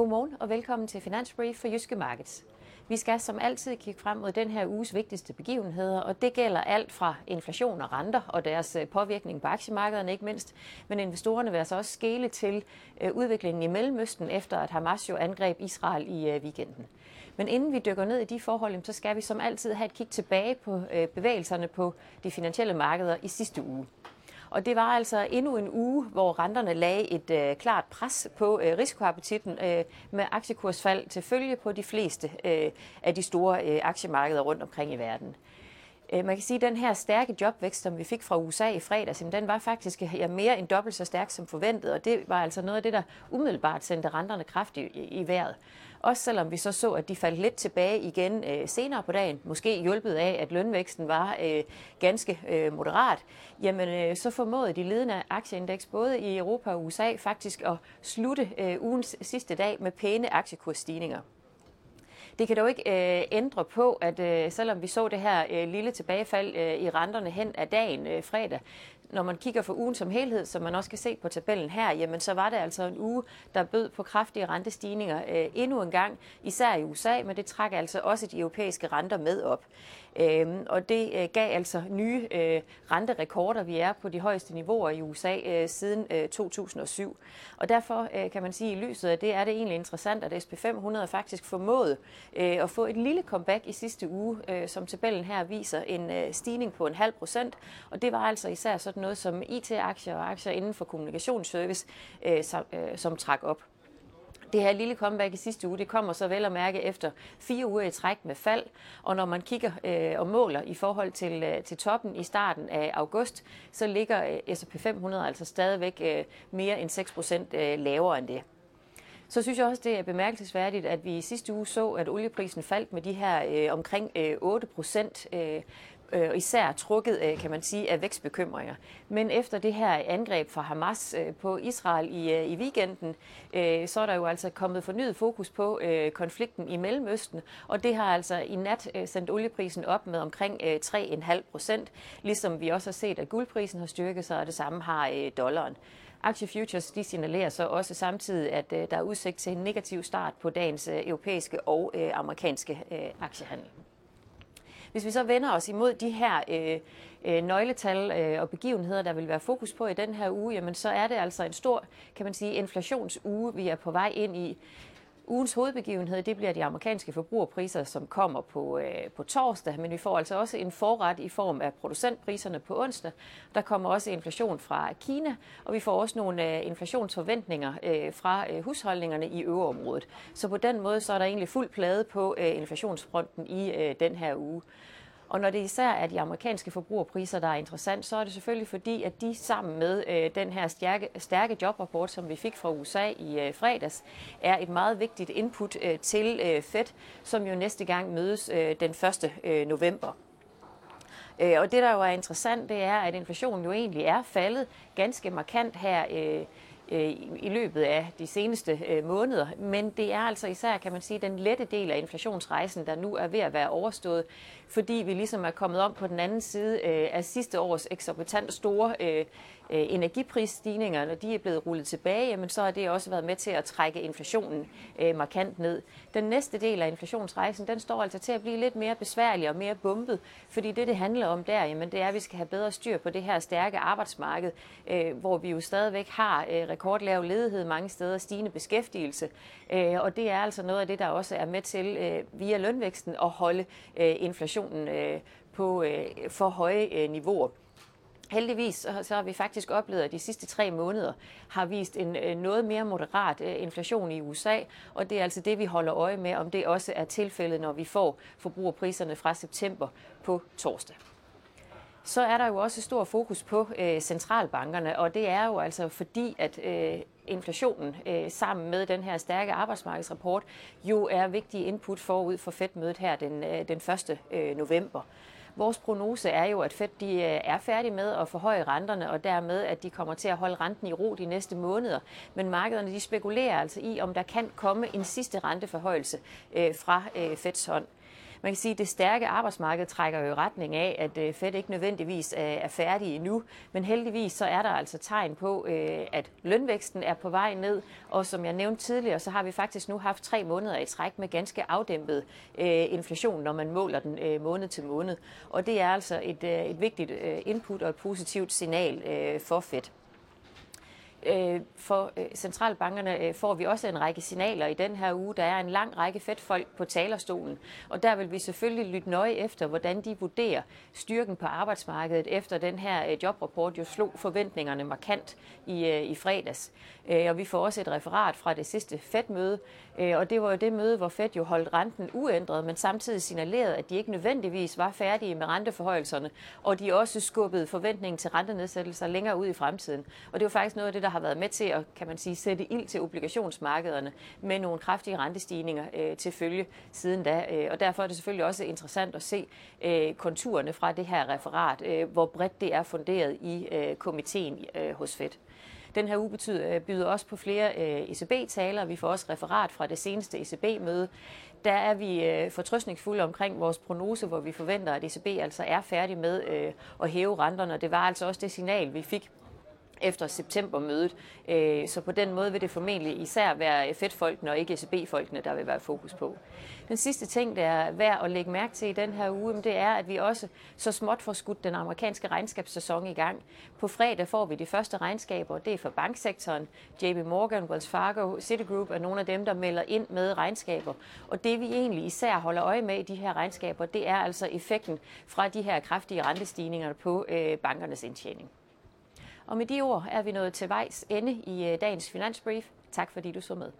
Godmorgen og velkommen til Finansbrief for Jyske Markets. Vi skal som altid kigge frem mod den her uges vigtigste begivenheder, og det gælder alt fra inflation og renter og deres øh, påvirkning på aktiemarkederne ikke mindst, men investorerne vil altså også skele til øh, udviklingen i Mellemøsten efter at Hamas jo angreb Israel i øh, weekenden. Men inden vi dykker ned i de forhold, så skal vi som altid have et kig tilbage på bevægelserne på de finansielle markeder i sidste uge. Og det var altså endnu en uge, hvor renterne lagde et øh, klart pres på øh, risikoappetitten øh, med aktiekursfald til følge på de fleste øh, af de store øh, aktiemarkeder rundt omkring i verden. Øh, man kan sige, at den her stærke jobvækst, som vi fik fra USA i fredags, den var faktisk ja, mere end dobbelt så stærk som forventet, og det var altså noget af det, der umiddelbart sendte renterne kraftigt i, i vejret. Også selvom vi så så, at de faldt lidt tilbage igen øh, senere på dagen, måske hjulpet af, at lønvæksten var øh, ganske øh, moderat, jamen øh, så formåede de ledende aktieindeks både i Europa og USA faktisk at slutte øh, ugens sidste dag med pæne aktiekursstigninger. Det kan dog ikke øh, ændre på, at øh, selvom vi så det her øh, lille tilbagefald øh, i renterne hen af dagen øh, fredag, når man kigger for ugen som helhed, som man også kan se på tabellen her, jamen så var det altså en uge, der bød på kraftige rentestigninger øh, endnu en gang, især i USA, men det trækker altså også de europæiske renter med op. Øh, og det øh, gav altså nye øh, renterekorder. Vi er på de højeste niveauer i USA øh, siden øh, 2007. Og derfor øh, kan man sige, at i lyset af det er det egentlig interessant, at SP500 faktisk formåede øh, at få et lille comeback i sidste uge, øh, som tabellen her viser en øh, stigning på en halv procent. Og det var altså især sådan noget som IT-aktier og aktier inden for kommunikationsservice, øh, som, øh, som trak op. Det her lille comeback i sidste uge, det kommer så vel at mærke efter fire uger i træk med fald, og når man kigger øh, og måler i forhold til, øh, til toppen i starten af august, så ligger øh, S&P 500 altså stadigvæk øh, mere end 6 procent øh, lavere end det. Så synes jeg også, det er bemærkelsesværdigt, at vi i sidste uge så, at olieprisen faldt med de her øh, omkring øh, 8 procent. Øh, øh, især trukket, øh, kan man sige, af vækstbekymringer. Men efter det her angreb fra Hamas øh, på Israel i, øh, i weekenden, øh, så er der jo altså kommet fornyet fokus på øh, konflikten i Mellemøsten, og det har altså i nat øh, sendt olieprisen op med omkring øh, 3,5 procent, ligesom vi også har set, at guldprisen har styrket sig, og det samme har øh, dollaren. Aktiefutures de signalerer så også samtidig, at øh, der er udsigt til en negativ start på dagens øh, europæiske og øh, amerikanske øh, aktiehandel. Hvis vi så vender os imod de her øh, øh, nøgletal øh, og begivenheder, der vil være fokus på i den her uge, jamen så er det altså en stor, kan man sige, inflationsuge, vi er på vej ind i. Ugens hovedbegivenhed, det bliver de amerikanske forbrugerpriser, som kommer på, øh, på torsdag, men vi får altså også en forret i form af producentpriserne på onsdag. Der kommer også inflation fra Kina, og vi får også nogle øh, inflationsforventninger øh, fra øh, husholdningerne i øverområdet. Så på den måde så er der egentlig fuld plade på øh, inflationsfronten i øh, den her uge. Og når det især er de amerikanske forbrugerpriser, der er interessant, så er det selvfølgelig fordi, at de sammen med øh, den her stærke, stærke jobrapport, som vi fik fra USA i øh, fredags, er et meget vigtigt input øh, til øh, Fed, som jo næste gang mødes øh, den 1. Øh, november. Øh, og det, der jo er interessant, det er, at inflationen jo egentlig er faldet ganske markant her øh, øh i løbet af de seneste øh, måneder. Men det er altså især, kan man sige, den lette del af inflationsrejsen, der nu er ved at være overstået, fordi vi ligesom er kommet om på den anden side øh, af sidste års eksorbitant store øh, øh, energiprisstigninger, når de er blevet rullet tilbage, jamen så har det også været med til at trække inflationen øh, markant ned. Den næste del af inflationsrejsen, den står altså til at blive lidt mere besværlig og mere bumpet, fordi det, det handler om der, jamen det er, at vi skal have bedre styr på det her stærke arbejdsmarked, hvor vi jo stadigvæk har rekordlav ledighed mange steder, stigende beskæftigelse. Øh, og det er altså noget af det, der også er med til øh, via lønvæksten at holde øh, inflationen Øh, på øh, for høje øh, niveauer. Heldigvis så har vi faktisk oplevet, at de sidste tre måneder har vist en noget mere moderat inflation i USA, og det er altså det, vi holder øje med, om det også er tilfældet, når vi får forbrugerpriserne fra september på torsdag så er der jo også stor fokus på øh, centralbankerne, og det er jo altså fordi, at øh, inflationen øh, sammen med den her stærke arbejdsmarkedsrapport jo er vigtige input forud for Fed-mødet her den, øh, den 1. Øh, november. Vores prognose er jo, at Fed de øh, er færdige med at forhøje renterne, og dermed, at de kommer til at holde renten i ro de næste måneder. Men markederne de spekulerer altså i, om der kan komme en sidste renteforhøjelse øh, fra øh, Feds hånd. Man kan sige, at det stærke arbejdsmarked trækker jo i retning af, at øh, Fed ikke nødvendigvis øh, er færdig endnu, men heldigvis så er der altså tegn på, øh, at lønvæksten er på vej ned, og som jeg nævnte tidligere, så har vi faktisk nu haft tre måneder i træk med ganske afdæmpet inflation, når man måler den måned til måned. Og det er altså et, et vigtigt input og et positivt signal for Fed. Øh, for øh, centralbankerne øh, får vi også en række signaler i den her uge. Der er en lang række fedtfolk på talerstolen, og der vil vi selvfølgelig lytte nøje efter, hvordan de vurderer styrken på arbejdsmarkedet efter den her øh, jobrapport jo slog forventningerne markant i, øh, i fredags. Øh, og vi får også et referat fra det sidste Fed-møde, og det var jo det møde, hvor Fed jo holdt renten uændret, men samtidig signalerede, at de ikke nødvendigvis var færdige med renteforhøjelserne, og de også skubbede forventningen til rentenedsættelser længere ud i fremtiden. Og det var faktisk noget af det, der har været med til at kan man sige, sætte ild til obligationsmarkederne med nogle kraftige rentestigninger øh, til følge siden da. Øh, og derfor er det selvfølgelig også interessant at se øh, konturerne fra det her referat, øh, hvor bredt det er funderet i øh, komiteen øh, hos Fed. Den her uge betyder, øh, byder også på flere øh, ECB-taler. Vi får også referat fra det seneste ECB-møde. Der er vi øh, fortrøstningsfulde omkring vores prognose, hvor vi forventer, at ECB altså er færdig med øh, at hæve renterne. Det var altså også det signal, vi fik efter septembermødet. Øh, så på den måde vil det formentlig især være Fed-folkene og ikke ECB-folkene, der vil være fokus på. Den sidste ting, der er værd at lægge mærke til i den her uge, det er, at vi også så småt får skudt den amerikanske regnskabssæson i gang. På fredag får vi de første regnskaber, det er for banksektoren. JP Morgan, Wells Fargo, Citigroup er nogle af dem, der melder ind med regnskaber. Og det vi egentlig især holder øje med i de her regnskaber, det er altså effekten fra de her kraftige rentestigninger på øh, bankernes indtjening. Og med de ord er vi nået til vejs ende i øh, dagens finansbrief. Tak fordi du så med.